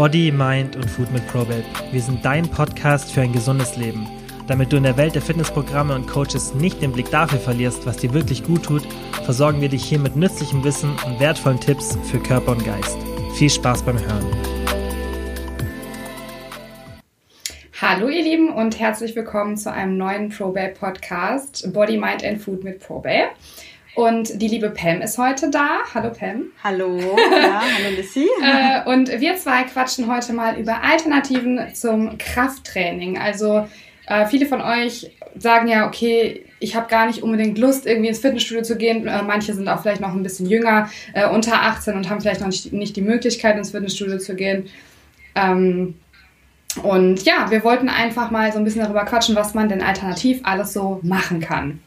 Body, Mind und Food mit Probate. Wir sind dein Podcast für ein gesundes Leben. Damit du in der Welt der Fitnessprogramme und Coaches nicht den Blick dafür verlierst, was dir wirklich gut tut, versorgen wir dich hier mit nützlichem Wissen und wertvollen Tipps für Körper und Geist. Viel Spaß beim Hören. Hallo ihr Lieben und herzlich willkommen zu einem neuen Probate Podcast Body, Mind and Food mit Probate. Und die liebe Pam ist heute da. Hallo Pam. Hallo, ja, hallo Lissy. äh, und wir zwei quatschen heute mal über Alternativen zum Krafttraining. Also äh, viele von euch sagen ja, okay, ich habe gar nicht unbedingt Lust, irgendwie ins Fitnessstudio zu gehen. Äh, manche sind auch vielleicht noch ein bisschen jünger, äh, unter 18 und haben vielleicht noch nicht, nicht, die Möglichkeit, ins Fitnessstudio zu gehen. Ähm, und ja, wir wollten einfach mal so ein bisschen darüber quatschen, was man denn alternativ alles so machen kann.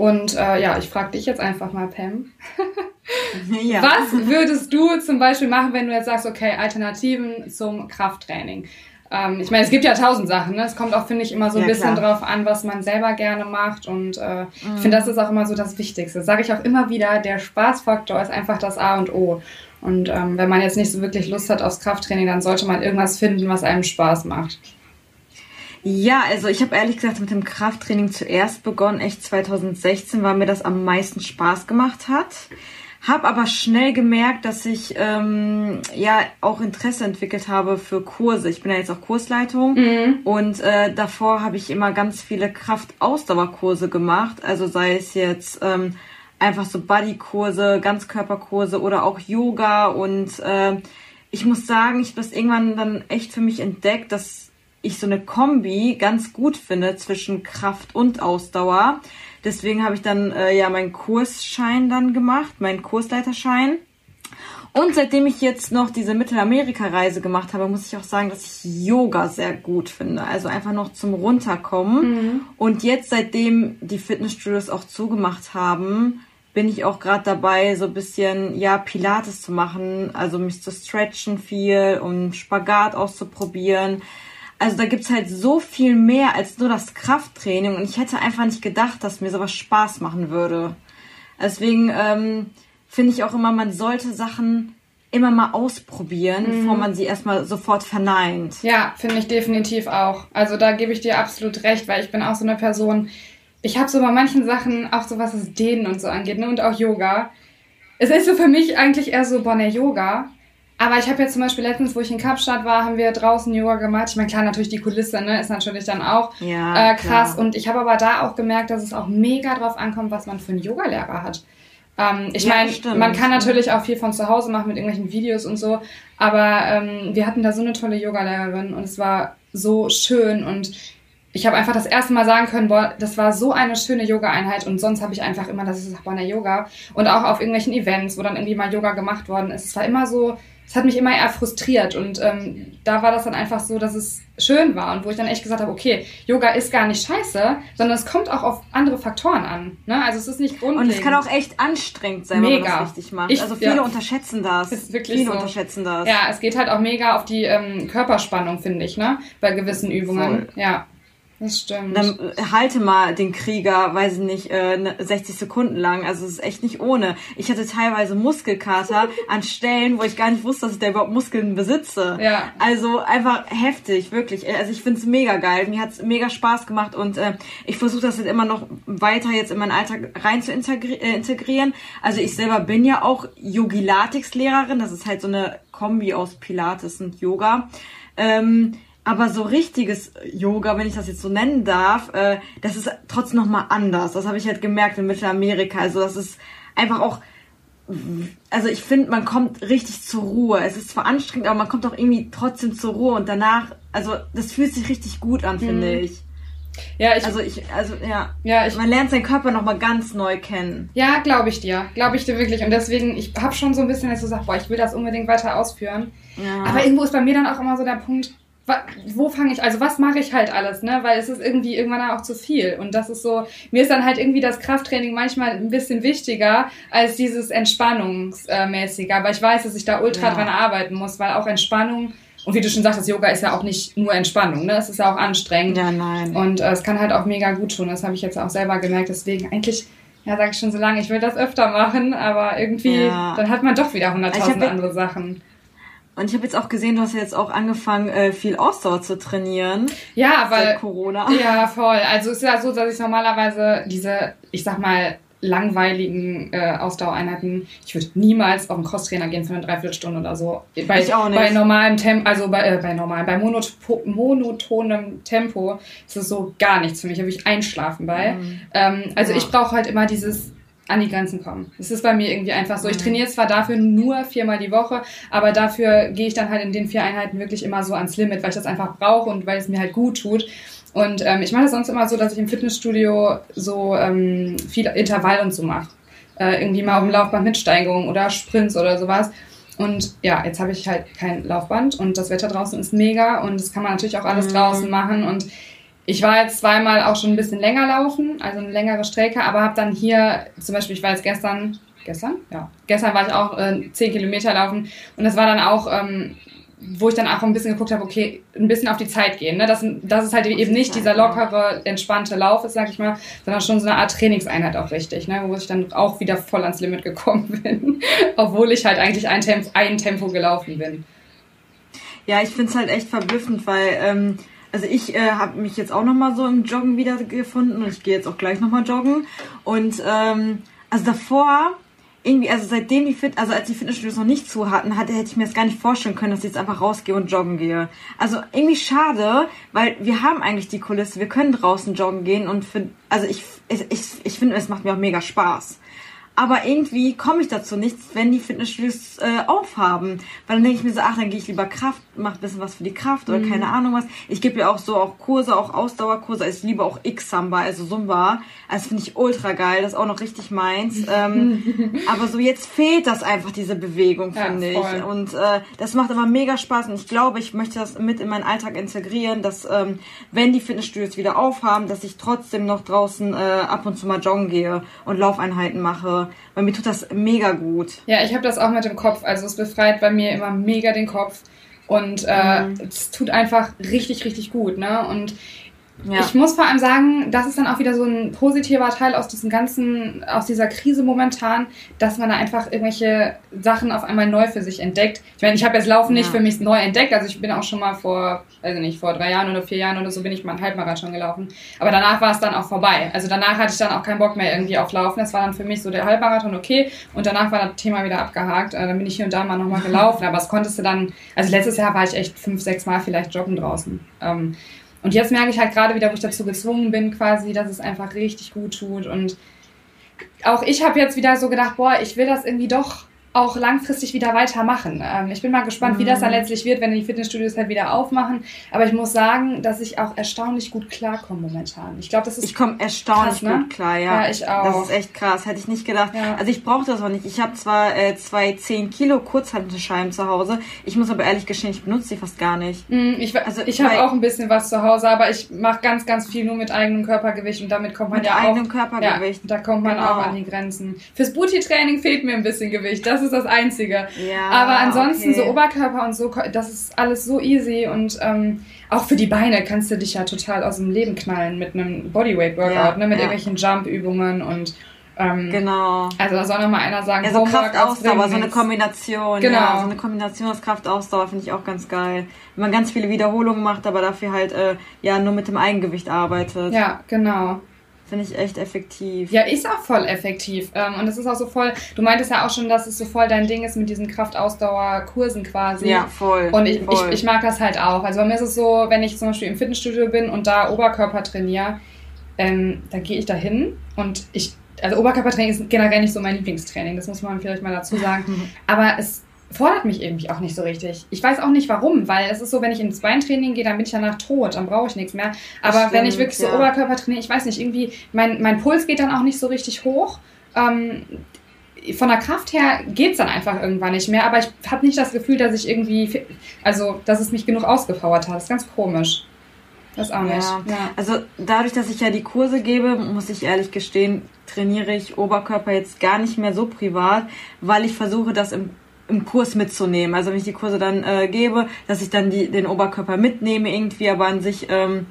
Und äh, ja, ich frage dich jetzt einfach mal, Pam. ja. Was würdest du zum Beispiel machen, wenn du jetzt sagst, okay, Alternativen zum Krafttraining? Ähm, ich meine, es gibt ja tausend Sachen. Ne? Es kommt auch, finde ich, immer so ein ja, bisschen klar. drauf an, was man selber gerne macht. Und äh, mhm. ich finde, das ist auch immer so das Wichtigste. Sage ich auch immer wieder, der Spaßfaktor ist einfach das A und O. Und ähm, wenn man jetzt nicht so wirklich Lust hat aufs Krafttraining, dann sollte man irgendwas finden, was einem Spaß macht. Ja, also ich habe ehrlich gesagt mit dem Krafttraining zuerst begonnen, echt 2016, weil mir das am meisten Spaß gemacht hat. Hab aber schnell gemerkt, dass ich ähm, ja auch Interesse entwickelt habe für Kurse. Ich bin ja jetzt auch Kursleitung mhm. und äh, davor habe ich immer ganz viele Kraftausdauerkurse gemacht. Also sei es jetzt ähm, einfach so Bodykurse, Ganzkörperkurse oder auch Yoga und äh, ich muss sagen, ich habe das irgendwann dann echt für mich entdeckt, dass ich so eine Kombi ganz gut finde zwischen Kraft und Ausdauer. Deswegen habe ich dann äh, ja meinen Kursschein dann gemacht, meinen Kursleiterschein. Und seitdem ich jetzt noch diese Mittelamerika-Reise gemacht habe, muss ich auch sagen, dass ich Yoga sehr gut finde. Also einfach noch zum Runterkommen. Mhm. Und jetzt, seitdem die Fitnessstudios auch zugemacht haben, bin ich auch gerade dabei, so ein bisschen, ja, Pilates zu machen. Also mich zu stretchen viel und Spagat auszuprobieren also da gibt's halt so viel mehr als nur das Krafttraining und ich hätte einfach nicht gedacht, dass mir sowas Spaß machen würde. Deswegen ähm, finde ich auch immer, man sollte Sachen immer mal ausprobieren, mhm. bevor man sie erstmal sofort verneint. Ja, finde ich definitiv auch. Also da gebe ich dir absolut recht, weil ich bin auch so eine Person, ich habe so bei manchen Sachen, auch so was das Dehnen und so angeht, ne, und auch Yoga. Es ist so für mich eigentlich eher so, boah, ne, Yoga, aber ich habe jetzt zum Beispiel letztens, wo ich in Kapstadt war, haben wir draußen Yoga gemacht. Ich meine, klar, natürlich die Kulisse, ne, ist natürlich dann auch ja, äh, krass. Klar. Und ich habe aber da auch gemerkt, dass es auch mega drauf ankommt, was man für einen Yogalehrer hat. Ähm, ich ja, meine, man kann natürlich auch viel von zu Hause machen mit irgendwelchen Videos und so. Aber ähm, wir hatten da so eine tolle Yogalehrerin und es war so schön und ich habe einfach das erste Mal sagen können, boah, das war so eine schöne Yoga-Einheit und sonst habe ich einfach immer, das ist Bonner Yoga und auch auf irgendwelchen Events, wo dann irgendwie mal Yoga gemacht worden ist. Es war immer so, es hat mich immer eher frustriert und ähm, da war das dann einfach so, dass es schön war und wo ich dann echt gesagt habe, okay, Yoga ist gar nicht scheiße, sondern es kommt auch auf andere Faktoren an. Ne? Also es ist nicht grundlegend. Und es kann auch echt anstrengend sein, mega. wenn man das richtig macht. Ich, also viele ja, unterschätzen das. Ist wirklich viele so. unterschätzen das. Ja, es geht halt auch mega auf die ähm, Körperspannung, finde ich, ne? Bei gewissen Übungen. Voll. Ja. Das stimmt. Dann äh, halte mal den Krieger, weiß ich nicht, äh, 60 Sekunden lang. Also es ist echt nicht ohne. Ich hatte teilweise Muskelkater an Stellen, wo ich gar nicht wusste, dass ich da überhaupt Muskeln besitze. Ja. Also einfach heftig, wirklich. Also ich find's mega geil. Mir hat's mega Spaß gemacht und äh, ich versuche das jetzt immer noch weiter jetzt in meinen Alltag rein zu integri äh, integrieren. Also ich selber bin ja auch Yogilatix-Lehrerin. Das ist halt so eine Kombi aus Pilates und Yoga. Ähm, aber so richtiges Yoga, wenn ich das jetzt so nennen darf, äh, das ist trotzdem nochmal anders. Das habe ich halt gemerkt in Mittelamerika. Also das ist einfach auch, also ich finde, man kommt richtig zur Ruhe. Es ist zwar anstrengend, aber man kommt auch irgendwie trotzdem zur Ruhe und danach, also das fühlt sich richtig gut an, finde mhm. ich. Ja, ich, also ich, also ja, ja ich, man lernt seinen Körper nochmal ganz neu kennen. Ja, glaube ich dir, glaube ich dir wirklich. Und deswegen, ich habe schon so ein bisschen jetzt gesagt, boah, ich will das unbedingt weiter ausführen. Ja. Aber irgendwo ist bei mir dann auch immer so der Punkt, wo fange ich, also was mache ich halt alles, ne? Weil es ist irgendwie irgendwann auch zu viel. Und das ist so, mir ist dann halt irgendwie das Krafttraining manchmal ein bisschen wichtiger als dieses Entspannungsmäßige. Aber ich weiß, dass ich da ultra ja. dran arbeiten muss, weil auch Entspannung, und wie du schon sagtest, Yoga ist ja auch nicht nur Entspannung, ne? Es ist ja auch anstrengend. Ja, nein. Und äh, es kann halt auch mega gut tun. Das habe ich jetzt auch selber gemerkt. Deswegen eigentlich ja, sage ich schon so lange, ich will das öfter machen, aber irgendwie, ja. dann hat man doch wieder hunderttausend andere Sachen. Und ich habe jetzt auch gesehen, du hast jetzt auch angefangen, äh, viel Ausdauer zu trainieren. Ja, weil. Corona. Ja, voll. Also es ist ja so, dass ich normalerweise diese, ich sag mal, langweiligen äh, Ausdauereinheiten. Ich würde niemals auf einen Crosstrainer gehen für eine Dreiviertelstunde oder so. Bei, Ich auch nicht. bei normalem Tempo, also bei, äh, bei normalem, bei monoto monotonem Tempo ist es so gar nichts für mich. Da würde ich einschlafen bei. Ähm, also Ja. ich brauche halt immer dieses an die Grenzen kommen. Das ist bei mir irgendwie einfach so. Ich Mhm. trainiere zwar dafür nur viermal die Woche, aber dafür gehe ich dann halt in den vier Einheiten wirklich immer so ans Limit, weil ich das einfach brauche und weil es mir halt gut tut. Und ähm, ich mache das sonst immer so, dass ich im Fitnessstudio so ähm, viel Intervall und so mache. Äh, irgendwie mal auf dem Laufband mit Steigerung oder Sprints oder sowas. Und ja, jetzt habe ich halt kein Laufband und das Wetter draußen ist mega und das kann man natürlich auch alles Mhm. draußen machen. Und ich war jetzt zweimal auch schon ein bisschen länger laufen, also eine längere Strecke, aber habe dann hier, zum Beispiel, ich war jetzt gestern, gestern? Ja, gestern war ich auch äh, 10 Kilometer laufen und das war dann auch, ähm, wo ich dann auch ein bisschen geguckt habe, okay, ein bisschen auf die Zeit gehen. Ne? Das, das ist halt eben nicht dieser lockere, entspannte Lauf ist, sag ich mal, sondern schon so eine Art Trainingseinheit auch richtig, ne? wo ich dann auch wieder voll ans Limit gekommen bin, obwohl ich halt eigentlich ein Tempo, ein Tempo gelaufen bin. Ja, ich find's halt echt verblüffend, weil, ähm, also ich äh, habe mich jetzt auch nochmal so im Joggen wiedergefunden und ich gehe jetzt auch gleich nochmal joggen. Und ähm, also davor, irgendwie, also seitdem die Fit, also als die Fitnessstudios noch nicht zu hatten, hatte, hätte ich mir das gar nicht vorstellen können, dass ich jetzt einfach rausgehe und joggen gehe. Also irgendwie schade, weil wir haben eigentlich die Kulisse, wir können draußen joggen gehen und für, also ich, ich, ich, ich finde, es macht mir auch mega Spaß. Aber irgendwie komme ich dazu nicht, wenn die Fitnessstudios äh, aufhaben. Weil dann denke ich mir so, ach, dann gehe ich lieber Kraft, mach ein bisschen was für die Kraft oder keine Ahnung was. Ich gebe ja auch so auch Kurse, auch Ausdauerkurse. Ich liebe auch X-Samba, also Zumba. Also finde ich ultra geil, das ist auch noch richtig meins. ähm, aber so jetzt fehlt das einfach, diese Bewegung, Ja, finde voll. ich. Und äh, das macht aber mega Spaß. Und ich glaube, ich möchte das mit in meinen Alltag integrieren, dass ähm, wenn die Fitnessstudios wieder aufhaben, dass ich trotzdem noch draußen äh, ab und zu mal joggen gehe und Laufeinheiten mache. Weil mir tut das mega gut. Ja, ich habe das auch mit dem Kopf. Also es befreit bei mir immer mega den Kopf. Und äh, es tut einfach richtig, richtig gut. Ne? Und Ja. ich muss vor allem sagen, das ist dann auch wieder so ein positiver Teil aus diesem ganzen, aus dieser Krise momentan, dass man da einfach irgendwelche Sachen auf einmal neu für sich entdeckt. Ich meine, ich habe jetzt Laufen nicht Ja. für mich neu entdeckt. Also ich bin auch schon mal vor, also nicht, vor drei Jahren oder vier Jahren oder so bin ich mal einen Halbmarathon gelaufen. Aber danach war es dann auch vorbei. Also danach hatte ich dann auch keinen Bock mehr irgendwie auf Laufen. Das war dann für mich so der Halbmarathon okay. Und danach war das Thema wieder abgehakt. Äh, Dann bin ich hier und da mal nochmal gelaufen. Aber es konntest du dann, also letztes Jahr war ich echt fünf, sechs Mal vielleicht joggen draußen. Ähm, und jetzt merke ich halt gerade wieder, wo ich dazu gezwungen bin, quasi, dass es einfach richtig gut tut. Und auch ich habe jetzt wieder so gedacht, boah, ich will das irgendwie doch auch langfristig wieder weitermachen. Ähm, ich bin mal gespannt, wie das dann letztlich wird, wenn die Fitnessstudios halt wieder aufmachen. Aber ich muss sagen, dass ich auch erstaunlich gut klarkomme momentan. Ich glaube, das ist Ich komme erstaunlich Krass, ne? gut klar, ja. Ja, ich auch. Das ist echt krass, hätte ich nicht gedacht. Ja. Also ich brauche das auch nicht. Ich habe zwar äh, zwei 10 Kilo Kurzhantelscheiben zu Hause, ich muss aber ehrlich gestehen, ich benutze die fast gar nicht. Mm, Ich, Also, ich habe auch ein bisschen was zu Hause, aber ich mache ganz, ganz viel nur mit eigenem Körpergewicht und damit kommt man Mit ja eigenem auch, Körpergewicht. Ja, da kommt man Genau. auch an die Grenzen. Fürs Booty-Training fehlt mir ein bisschen Gewicht, das ist das Einzige. Ja, aber ansonsten okay. so Oberkörper und so, das ist alles so easy und ähm, auch für die Beine kannst du dich ja total aus dem Leben knallen mit einem Bodyweight-Workout, Ja, ne, mit ja. irgendwelchen Jump-Übungen und ähm, Genau. also da soll noch mal einer sagen, Ja, so Kraftausdauer, so eine. Kombination. Genau. Ja, so eine Kombination aus Kraftausdauer finde ich auch ganz geil. Wenn man ganz viele Wiederholungen macht, aber dafür halt äh, ja nur mit dem Eigengewicht arbeitet. Ja, genau. Finde ich echt effektiv. Ja, ist auch voll effektiv. Ähm, und es ist auch so voll, du meintest ja auch schon, dass es so voll dein Ding ist mit diesen Kraftausdauerkursen quasi. Ja, voll. Und ich, voll. ich, ich mag das halt auch. Also bei mir ist es so, wenn ich zum Beispiel im Fitnessstudio bin und da Oberkörper trainiere, ähm, dann gehe ich da hin und ich, also Oberkörpertraining ist generell nicht so mein Lieblingstraining, das muss man vielleicht mal dazu sagen. Aber es fordert mich irgendwie auch nicht so richtig. Ich weiß auch nicht warum, weil es ist so, wenn ich ins Beintraining gehe, dann bin ich danach tot, dann brauche ich nichts mehr. Aber Das wenn ich stimmt, wirklich so ja. Oberkörper trainiere, ich weiß nicht, irgendwie, mein, mein Puls geht dann auch nicht so richtig hoch. Ähm, von der Kraft her geht's dann einfach irgendwann nicht mehr, aber ich habe nicht das Gefühl, dass ich irgendwie, also, dass es mich genug ausgepowert hat. Das ist ganz komisch. Das auch nicht. Ja. Ja. Also dadurch, dass ich ja die Kurse gebe, muss ich ehrlich gestehen, trainiere ich Oberkörper jetzt gar nicht mehr so privat, weil ich versuche, das im, im Kurs mitzunehmen. Also wenn ich die Kurse dann äh, gebe, dass ich dann die, den Oberkörper mitnehme irgendwie, aber an sich ähm,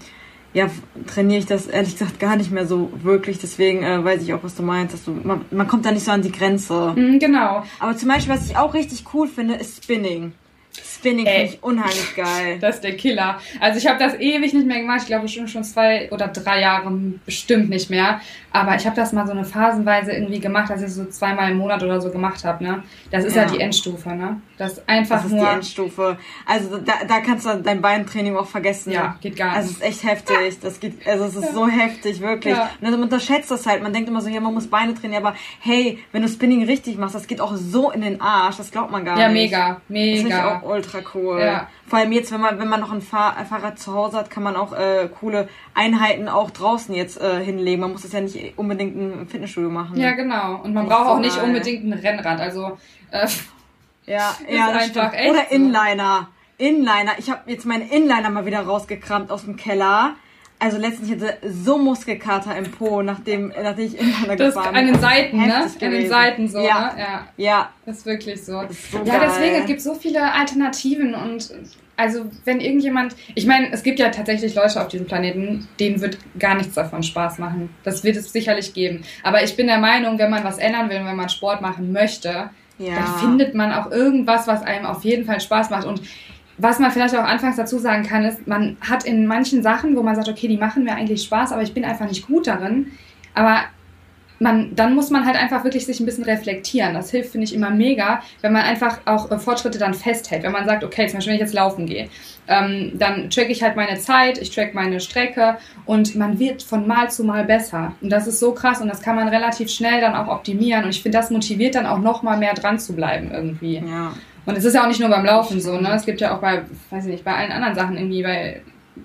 ja, trainiere ich das ehrlich gesagt gar nicht mehr so wirklich. Deswegen äh, weiß ich auch, was du meinst. Dass du, man, man kommt da nicht so an die Grenze. Mhm, genau. Aber zum Beispiel, was ich auch richtig cool finde, ist Spinning. Spinning finde ich unheimlich geil. Das ist der Killer. Also ich habe das ewig nicht mehr gemacht. Ich glaube schon schon zwei oder drei Jahre bestimmt nicht mehr. Aber ich habe das mal so eine phasenweise irgendwie gemacht, dass ich so zweimal im Monat oder so gemacht habe. Ne? Das ist ja. ja die Endstufe. Ne? Das ist einfach das ist nur. die Endstufe. Also da, da kannst du dein Beintraining auch vergessen. Ja, geht gar nicht. Also es ist echt heftig. Das geht, also es ist so heftig, wirklich. Ja. Und man unterschätzt das halt. Man denkt immer so, ja, man muss Beine trainieren. Aber hey, wenn du Spinning richtig machst, das geht auch so in den Arsch. Das glaubt man gar ja, nicht. Ja, mega, mega. Das finde ich auch ultra cool. Ja. Vor allem jetzt, wenn man, wenn man noch ein Fahr Fahrrad zu Hause hat, kann man auch äh, coole Einheiten auch draußen jetzt äh, hinlegen. Man muss das ja nicht unbedingt im Fitnessstudio machen. Ja, genau. Und man braucht so auch nicht geil. unbedingt ein Rennrad. Also äh, ja, ja, einfach echt Oder Inliner. Inliner. Ich habe jetzt meinen Inliner mal wieder rausgekramt aus dem Keller. Also letztens hatte so Muskelkater im Po, nachdem, nachdem ich Inliner das gefahren bin. An den Seiten, ne? An den Seiten so, ja. ne? Ja. Ja. Das ist wirklich so. Ist so ja, geil. deswegen, es gibt so viele Alternativen und also wenn irgendjemand, ich meine, es gibt ja tatsächlich Leute auf diesem Planeten, denen wird gar nichts davon Spaß machen. Das wird es sicherlich geben. Aber ich bin der Meinung, wenn man was ändern will, wenn man Sport machen möchte, ja. dann findet man auch irgendwas, was einem auf jeden Fall Spaß macht. Und was man vielleicht auch anfangs dazu sagen kann, ist, man hat in manchen Sachen, wo man sagt, okay, die machen mir eigentlich Spaß, aber ich bin einfach nicht gut darin. Aber man, dann muss man halt einfach wirklich sich ein bisschen reflektieren. Das hilft, finde ich, immer mega, wenn man einfach auch äh, Fortschritte dann festhält. Wenn man sagt, okay, zum Beispiel, wenn ich jetzt laufen gehe, ähm, dann track ich halt meine Zeit, ich track meine Strecke und man wird von Mal zu Mal besser. Und das ist so krass und das kann man relativ schnell dann auch optimieren. Und ich finde, das motiviert dann auch noch mal mehr dran zu bleiben irgendwie. Ja. Und es ist ja auch nicht nur beim Laufen so, ne? Es gibt ja auch bei, weiß ich nicht, bei allen anderen Sachen irgendwie, weil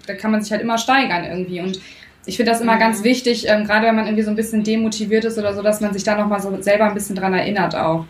da kann man sich halt immer steigern irgendwie. Und ich finde das immer mhm. ganz wichtig, ähm, gerade wenn man irgendwie so ein bisschen demotiviert ist oder so, dass man sich da nochmal so selber ein bisschen dran erinnert auch.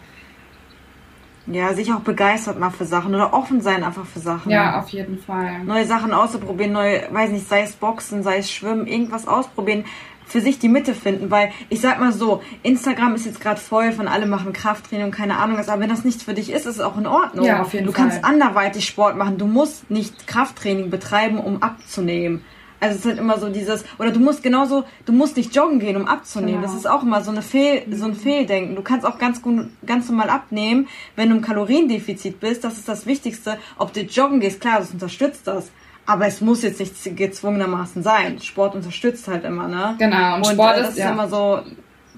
Ja, sich auch begeistert mal für Sachen oder offen sein einfach für Sachen. Ja, auf jeden Fall. Neue Sachen auszuprobieren, neue, weiß nicht, sei es Boxen, sei es Schwimmen, irgendwas ausprobieren, für sich die Mitte finden, weil ich sag mal so, Instagram ist jetzt gerade voll von alle machen Krafttraining und keine Ahnung was, aber wenn das nichts für dich ist, ist es auch in Ordnung. Ja, auf jeden du Fall. Du kannst anderweitig Sport machen, du musst nicht Krafttraining betreiben, um abzunehmen. Also es ist halt immer so dieses, oder du musst genauso, du musst nicht joggen gehen, um abzunehmen. Genau. Das ist auch immer so, eine Fehl, so ein Fehldenken. Du kannst auch ganz gut, ganz normal abnehmen, wenn du im Kaloriendefizit bist. Das ist das Wichtigste. Ob du joggen gehst, klar, das unterstützt das. Aber es muss jetzt nicht gezwungenermaßen sein. Sport unterstützt halt immer, ne? Genau, und, und Sport äh, ist, das ist ja. immer so,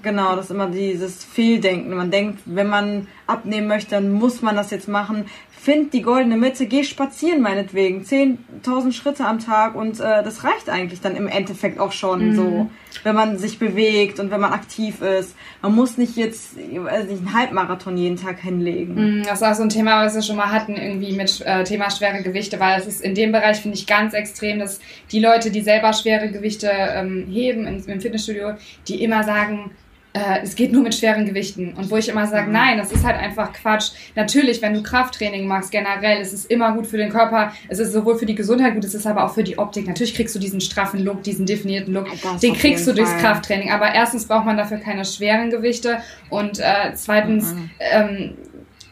genau, das ist immer dieses Fehldenken. Man denkt, wenn man abnehmen möchte, dann muss man das jetzt machen find die goldene Mitte, geh spazieren meinetwegen, 10.000 Schritte am Tag und äh, das reicht eigentlich dann im Endeffekt auch schon mhm. so, wenn man sich bewegt und wenn man aktiv ist. Man muss nicht jetzt weiß nicht, einen Halbmarathon jeden Tag hinlegen. Mhm, das ist auch so ein Thema, was wir schon mal hatten, irgendwie mit äh, Thema schwere Gewichte, weil es ist in dem Bereich, finde ich, ganz extrem, dass die Leute, die selber schwere Gewichte ähm, heben im Fitnessstudio, die immer sagen, äh, es geht nur mit schweren Gewichten. Und wo ich immer sage, mhm. nein, das ist halt einfach Quatsch. Natürlich, wenn du Krafttraining machst, generell, es ist immer gut für den Körper, es ist sowohl für die Gesundheit gut, es ist aber auch für die Optik. Natürlich kriegst du diesen straffen Look, diesen definierten Look, das den kriegst du durchs Fall. Krafttraining. Aber erstens braucht man dafür keine schweren Gewichte und äh, zweitens, mhm. ähm,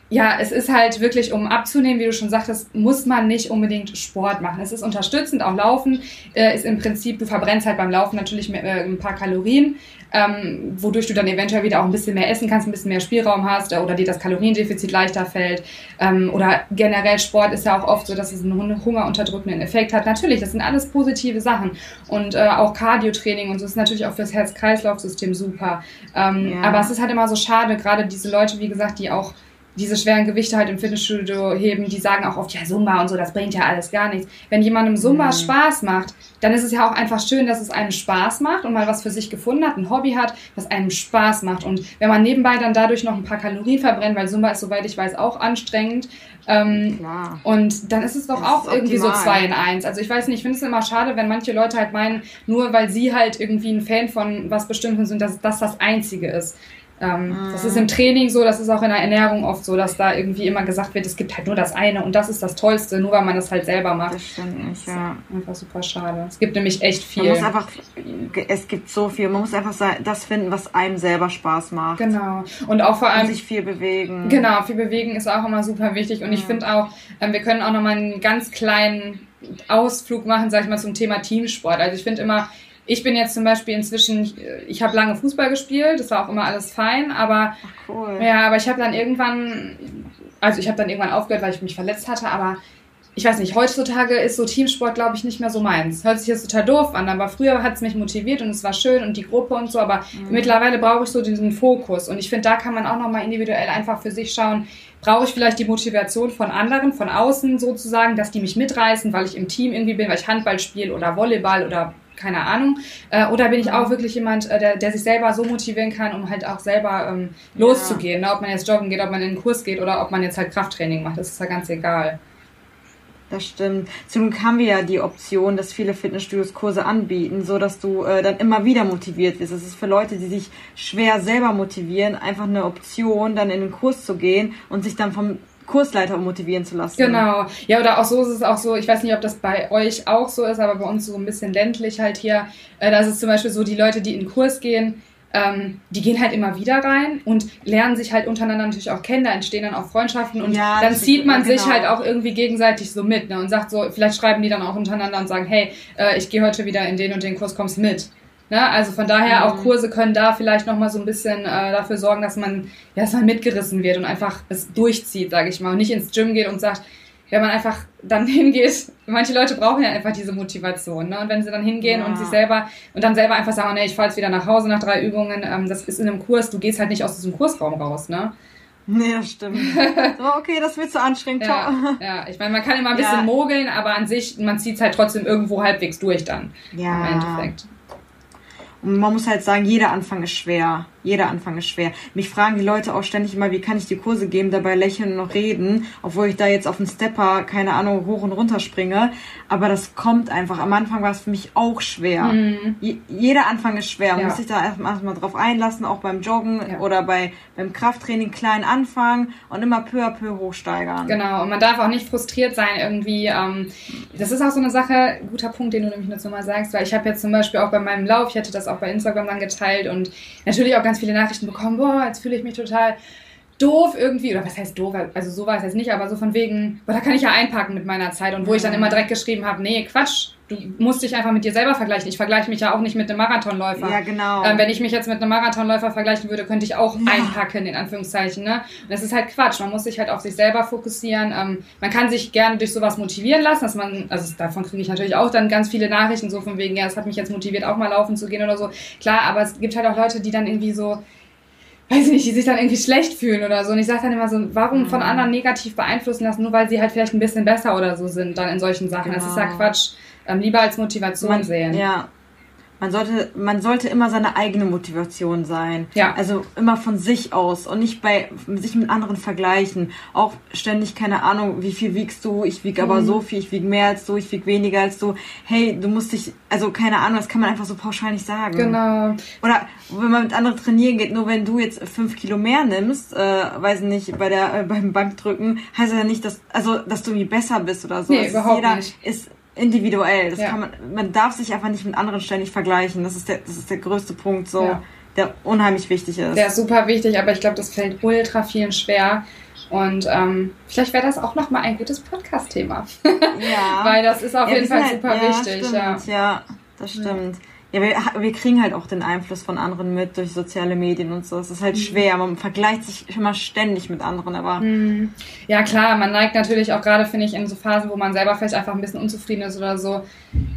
ja, es ist halt wirklich, um abzunehmen, wie du schon sagtest, muss man nicht unbedingt Sport machen. Es ist unterstützend, auch Laufen äh, ist im Prinzip, du verbrennst halt beim Laufen natürlich mehr, äh, ein paar Kalorien, ähm, wodurch du dann eventuell wieder auch ein bisschen mehr essen kannst, ein bisschen mehr Spielraum hast äh, oder dir das Kaloriendefizit leichter fällt. Ähm, oder generell Sport ist ja auch oft so, dass es einen hungerunterdrückenden Effekt hat. Natürlich, das sind alles positive Sachen. Und äh, auch Cardio-Training und so ist natürlich auch fürs Herz-Kreislauf-System super. Ähm, ja. Aber es ist halt immer so schade, gerade diese Leute, wie gesagt, die auch diese schweren Gewichte halt im Fitnessstudio heben, die sagen auch oft, ja, Zumba und so, das bringt ja alles gar nichts. Wenn jemandem Zumba mhm. Spaß macht, dann ist es ja auch einfach schön, dass es einem Spaß macht und mal was für sich gefunden hat, ein Hobby hat, was einem Spaß macht. Und wenn man nebenbei dann dadurch noch ein paar Kalorien verbrennt, weil Zumba ist, soweit ich weiß, auch anstrengend. Ähm, und dann ist es doch das auch irgendwie optimal. so zwei in eins. Also ich weiß nicht, ich finde es immer schade, wenn manche Leute halt meinen, nur weil sie halt irgendwie ein Fan von was Bestimmtes sind, dass das das Einzige ist. Ähm, mhm. Das ist im Training so, das ist auch in der Ernährung oft so, dass da irgendwie immer gesagt wird, es gibt halt nur das eine und das ist das Tollste, nur weil man das halt selber macht. Das stimmt nicht, ja. Einfach super schade. Es gibt nämlich echt viel. Man muss einfach, es gibt so viel, man muss einfach das finden, was einem selber Spaß macht. Genau. Und auch vor allem. Und sich viel bewegen. Genau, viel bewegen ist auch immer super wichtig und ja. ich finde auch, ähm, wir können auch nochmal einen ganz kleinen Ausflug machen, sag ich mal, zum Thema Teamsport. Also ich finde immer, ich bin jetzt zum Beispiel inzwischen, ich habe lange Fußball gespielt, das war auch immer alles fein, aber Ach, cool. ja, aber ich habe dann irgendwann, also ich habe dann irgendwann aufgehört, weil ich mich verletzt hatte, aber ich weiß nicht, heutzutage ist so Teamsport, glaube ich, nicht mehr so meins. Hört sich jetzt total doof an, aber früher hat es mich motiviert und es war schön und die Gruppe und so, aber Mhm. mittlerweile brauche ich so diesen Fokus und ich finde, da kann man auch nochmal individuell einfach für sich schauen, brauche ich vielleicht die Motivation von anderen, von außen sozusagen, dass die mich mitreißen, weil ich im Team irgendwie bin, weil ich Handball spiele oder Volleyball oder keine Ahnung. Äh, oder bin ich auch wirklich jemand, äh, der, der sich selber so motivieren kann, um halt auch selber ähm, loszugehen. Ne? Ob man jetzt joggen geht, ob man in den Kurs geht oder ob man jetzt halt Krafttraining macht, das ist ja ganz egal. Das stimmt. Zum Glück haben wir ja die Option, dass viele Fitnessstudios Kurse anbieten, so dass du äh, dann immer wieder motiviert wirst. Das ist für Leute, die sich schwer selber motivieren, einfach eine Option, dann in den Kurs zu gehen und sich dann vom Kursleiter motivieren zu lassen. Genau. Ja, oder auch so ist es auch so, ich weiß nicht, ob das bei euch auch so ist, aber bei uns so ein bisschen ländlich halt hier. Äh, da ist es zum Beispiel so, die Leute, die in den Kurs gehen, ähm, die gehen halt immer wieder rein und lernen sich halt untereinander natürlich auch kennen, da entstehen dann auch Freundschaften und Ja, dann zieht man ja, sich genau. halt auch irgendwie gegenseitig so mit ne, und sagt so, vielleicht schreiben die dann auch untereinander und sagen, hey, äh, ich gehe heute wieder in den und den Kurs, kommst mit. Ne? Also von daher Mhm. auch Kurse können da vielleicht nochmal so ein bisschen äh, dafür sorgen, dass man, ja, dass man mitgerissen wird und einfach es durchzieht, sage ich mal, und nicht ins Gym geht und sagt, wenn man einfach dann hingeht, manche Leute brauchen ja einfach diese Motivation, ne? Und wenn sie dann hingehen Ja. und sich selber und dann selber einfach sagen, nee, ich fahr jetzt wieder nach Hause nach drei Übungen, ähm, das ist in einem Kurs, du gehst halt nicht aus diesem Kursraum raus, ne? Nee, das stimmt. so, okay, das wird zu anstrengend. Ja, ja. ich meine, man kann immer ein bisschen Ja. mogeln, aber an sich, man zieht es halt trotzdem irgendwo halbwegs durch dann. Ja. Im Endeffekt. Und man muss halt sagen, jeder Anfang ist schwer. Jeder Anfang ist schwer. Mich fragen die Leute auch ständig immer, wie kann ich die Kurse geben, dabei lächeln und noch reden, obwohl ich da jetzt auf den Stepper, keine Ahnung, hoch und runter springe. Aber das kommt einfach. Am Anfang war es für mich auch schwer. Je, jeder Anfang ist schwer. Man Mhm. Ja. muss sich da erstmal drauf einlassen, auch beim Joggen Ja. oder bei, beim Krafttraining klein anfangen und immer peu à peu hochsteigern. Genau, und man darf auch nicht frustriert sein irgendwie. Ähm, das ist auch so eine Sache, guter Punkt, den du nämlich jetzt nochmal sagst, weil ich habe jetzt zum Beispiel auch bei meinem Lauf, ich hatte das auch bei Instagram dann geteilt und natürlich auch ganz viele Nachrichten bekommen, boah, jetzt fühle ich mich total doof irgendwie, oder was heißt doof, also so war es jetzt nicht, aber so von wegen, boah, da kann ich ja einpacken mit meiner Zeit. Und wo ich dann immer direkt geschrieben habe, nee, Quatsch, du musst dich einfach mit dir selber vergleichen. Ich vergleiche mich ja auch nicht mit einem Marathonläufer. Ja, genau. Ähm, wenn ich mich jetzt mit einem Marathonläufer vergleichen würde, könnte ich auch Ja. einpacken, in Anführungszeichen. Ne? Und das ist halt Quatsch. Man muss sich halt auf sich selber fokussieren. Ähm, man kann sich gerne durch sowas motivieren lassen, dass man, also davon kriege ich natürlich auch dann ganz viele Nachrichten, so von wegen, ja, es hat mich jetzt motiviert, auch mal laufen zu gehen oder so. Klar, aber es gibt halt auch Leute, die dann irgendwie so, weiß ich nicht, die sich dann irgendwie schlecht fühlen oder so. Und ich sage dann immer so, warum von Mhm. anderen negativ beeinflussen lassen, nur weil sie halt vielleicht ein bisschen besser oder so sind dann in solchen Sachen. Das ist ja Genau. Quatsch. Ähm, lieber als Motivation man, sehen. Ja. Man sollte, man sollte immer seine eigene Motivation sein. Ja. Also immer von sich aus und nicht bei sich mit anderen vergleichen. Auch ständig, keine Ahnung, wie viel wiegst du? Ich wiege aber Mhm. so viel, ich wiege mehr als du, ich wiege weniger als du. Hey, du musst dich, also keine Ahnung, das kann man einfach so pauschal nicht sagen. Genau. Oder wenn man mit anderen trainieren geht, nur wenn du jetzt fünf Kilo mehr nimmst, äh, weiß nicht, bei der, äh, beim Bankdrücken, heißt das ja nicht, dass, also, dass du irgendwie besser bist oder so. Nee, Es ist überhaupt jeder nicht. ist individuell. Das Ja. kann man, man darf sich einfach nicht mit anderen ständig vergleichen. Das ist der, das ist der größte Punkt, so, Ja. der unheimlich wichtig ist. Der ist super wichtig, aber ich glaube, das fällt ultra vielen schwer. Und ähm, vielleicht wäre das auch nochmal ein gutes Podcast-Thema. ja. Weil das ist auf Ja, jeden Fall super halt, ja, wichtig. Stimmt, ja. das stimmt. Ja, wir, wir kriegen halt auch den Einfluss von anderen mit durch soziale Medien und so. Es ist Mhm. halt schwer. Man vergleicht sich immer ständig mit anderen, aber Hm. ja, klar, man neigt natürlich auch gerade, finde ich, in so Phasen, wo man selber vielleicht einfach ein bisschen unzufrieden ist oder so.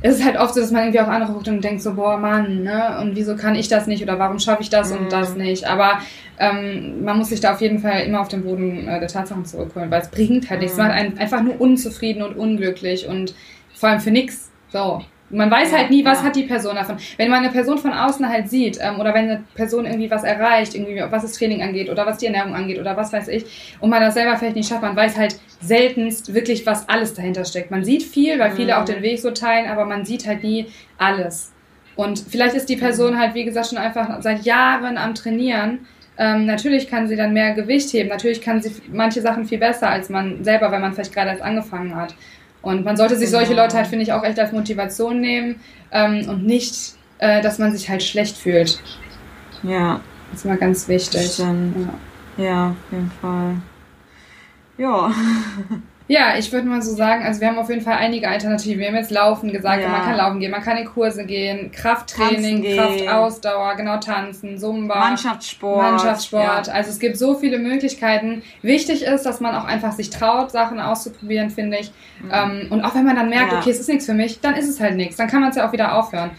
Es ist halt oft so, dass man irgendwie auch andere guckt und denkt so, boah, Mann, ne? Und wieso kann ich das nicht oder warum schaffe ich das Mhm. und das nicht? Aber ähm, man muss sich da auf jeden Fall immer auf den Boden äh, der Tatsachen zurückholen, weil es bringt halt nichts. Mhm. Man macht einen einfach nur unzufrieden und unglücklich und vor allem für nichts. So. Man weiß Ja, halt nie, was ja. hat die Person davon. Wenn man eine Person von außen halt sieht, ähm, oder wenn eine Person irgendwie was erreicht, irgendwie was das Training angeht oder was die Ernährung angeht oder was weiß ich, und man das selber vielleicht nicht schafft, man weiß halt seltenst wirklich, was alles dahinter steckt. Man sieht viel, weil viele Mhm. auch den Weg so teilen, aber man sieht halt nie alles. Und vielleicht ist die Person halt, wie gesagt, schon einfach seit Jahren am Trainieren. Ähm, natürlich kann sie dann mehr Gewicht heben, natürlich kann sie manche Sachen viel besser als man selber, wenn man vielleicht gerade erst angefangen hat. Und man sollte sich solche Genau. Leute halt, finde ich, auch echt als Motivation nehmen und ähm, nicht, äh, dass man sich halt schlecht fühlt. ja, Das ist mal ganz wichtig. Stimmt. Ja. ja, auf jeden Fall. Ja. Ja, ich würde mal so sagen, also wir haben auf jeden Fall einige Alternativen. Wir haben jetzt Laufen gesagt, Ja. man kann laufen gehen, man kann in Kurse gehen, Krafttraining, gehen. Kraftausdauer, genau tanzen, Zumba. Mannschaftssport. Mannschaftssport. Ja. Also es gibt so viele Möglichkeiten. Wichtig ist, dass man auch einfach sich traut, Sachen auszuprobieren, finde ich. Ähm, und auch wenn man dann merkt, Mhm. Ja. okay, es ist nichts für mich, dann ist es halt nichts. Dann kann man es ja auch wieder aufhören.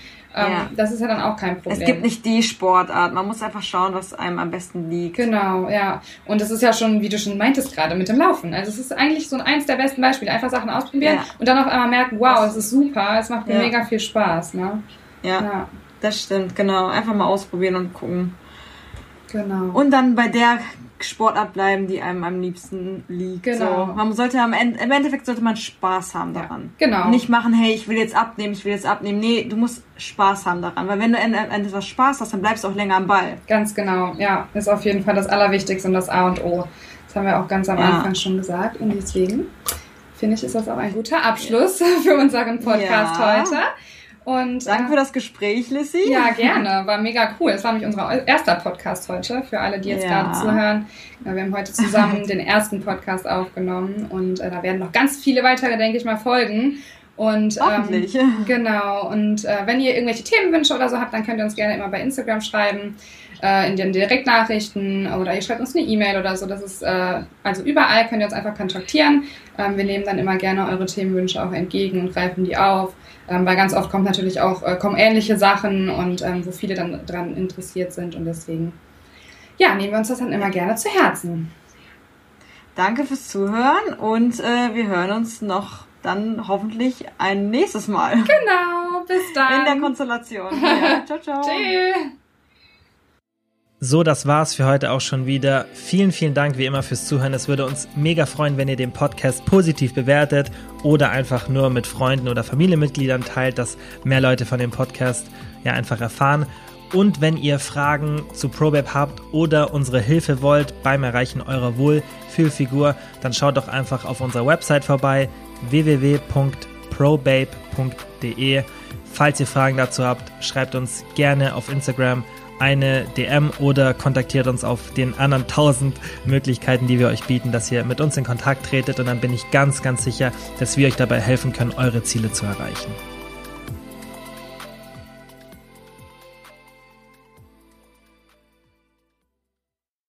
Ähm, Ja. Das ist ja dann auch kein Problem. Es gibt nicht die Sportart. Man muss einfach schauen, was einem am besten liegt. Genau, ja. Und es ist ja schon, wie du schon meintest gerade, mit dem Laufen. Also es ist eigentlich so eins der besten Beispiele. Einfach Sachen ausprobieren Ja. und dann auf einmal merken, wow, es ist super, es macht mir Ja. mega viel Spaß. Ne? Ja, das stimmt, genau. Einfach mal ausprobieren und gucken. Genau. Und dann bei der Sportart bleiben, die einem am liebsten liegt. Genau. So. Man sollte am Ende, im Endeffekt sollte man Spaß haben daran. genau. Nicht machen, hey, ich will jetzt abnehmen, ich will jetzt abnehmen. Nee, du musst Spaß haben daran. Weil wenn du am Ende was Spaß hast, dann bleibst du auch länger am Ball. Ganz genau, ja. Ist auf jeden Fall das Allerwichtigste und das A und O. Das haben wir auch ganz am Ja. Anfang schon gesagt. Und deswegen finde ich, ist das auch ein guter Abschluss für unseren Podcast Ja. heute. Und Danke äh, für das Gespräch, Lissy. Ja, gerne. War mega cool. Es war nämlich unser erster Podcast heute, für alle, die jetzt Ja. gerade zuhören. Wir haben heute zusammen den ersten Podcast aufgenommen und äh, da werden noch ganz viele weitere, denke ich mal, folgen. Und, ähm, Hoffentlich. genau. Und äh, wenn ihr irgendwelche Themenwünsche oder so habt, dann könnt ihr uns gerne immer bei Instagram schreiben, äh, in den Direktnachrichten oder ihr schreibt uns eine E-Mail oder so. Das ist, äh, also überall könnt ihr uns einfach kontaktieren. Ähm, wir nehmen dann immer gerne eure Themenwünsche auch entgegen und greifen die auf. Ähm, weil ganz oft kommt natürlich auch, äh, kommen ähnliche Sachen und ähm, wo viele dann dran interessiert sind und deswegen, ja, nehmen wir uns das dann immer gerne zu Herzen. Danke fürs Zuhören und äh, wir hören uns noch dann hoffentlich ein nächstes Mal. Genau, bis dann. In der Konstellation. Ja, ciao, ciao. Tschüss. So, das war's für heute auch schon wieder. Vielen, vielen Dank wie immer fürs Zuhören. Es würde uns mega freuen, wenn ihr den Podcast positiv bewertet oder einfach nur mit Freunden oder Familienmitgliedern teilt, dass mehr Leute von dem Podcast ja einfach erfahren. Und wenn ihr Fragen zu ProBabe habt oder unsere Hilfe wollt beim Erreichen eurer Wohlfühlfigur, dann schaut doch einfach auf unserer Website vorbei www.probabe.de. Falls ihr Fragen dazu habt, schreibt uns gerne auf Instagram eine DM oder kontaktiert uns auf den anderen tausend Möglichkeiten, die wir euch bieten, dass ihr mit uns in Kontakt tretet und dann bin ich ganz, ganz sicher, dass wir euch dabei helfen können, eure Ziele zu erreichen.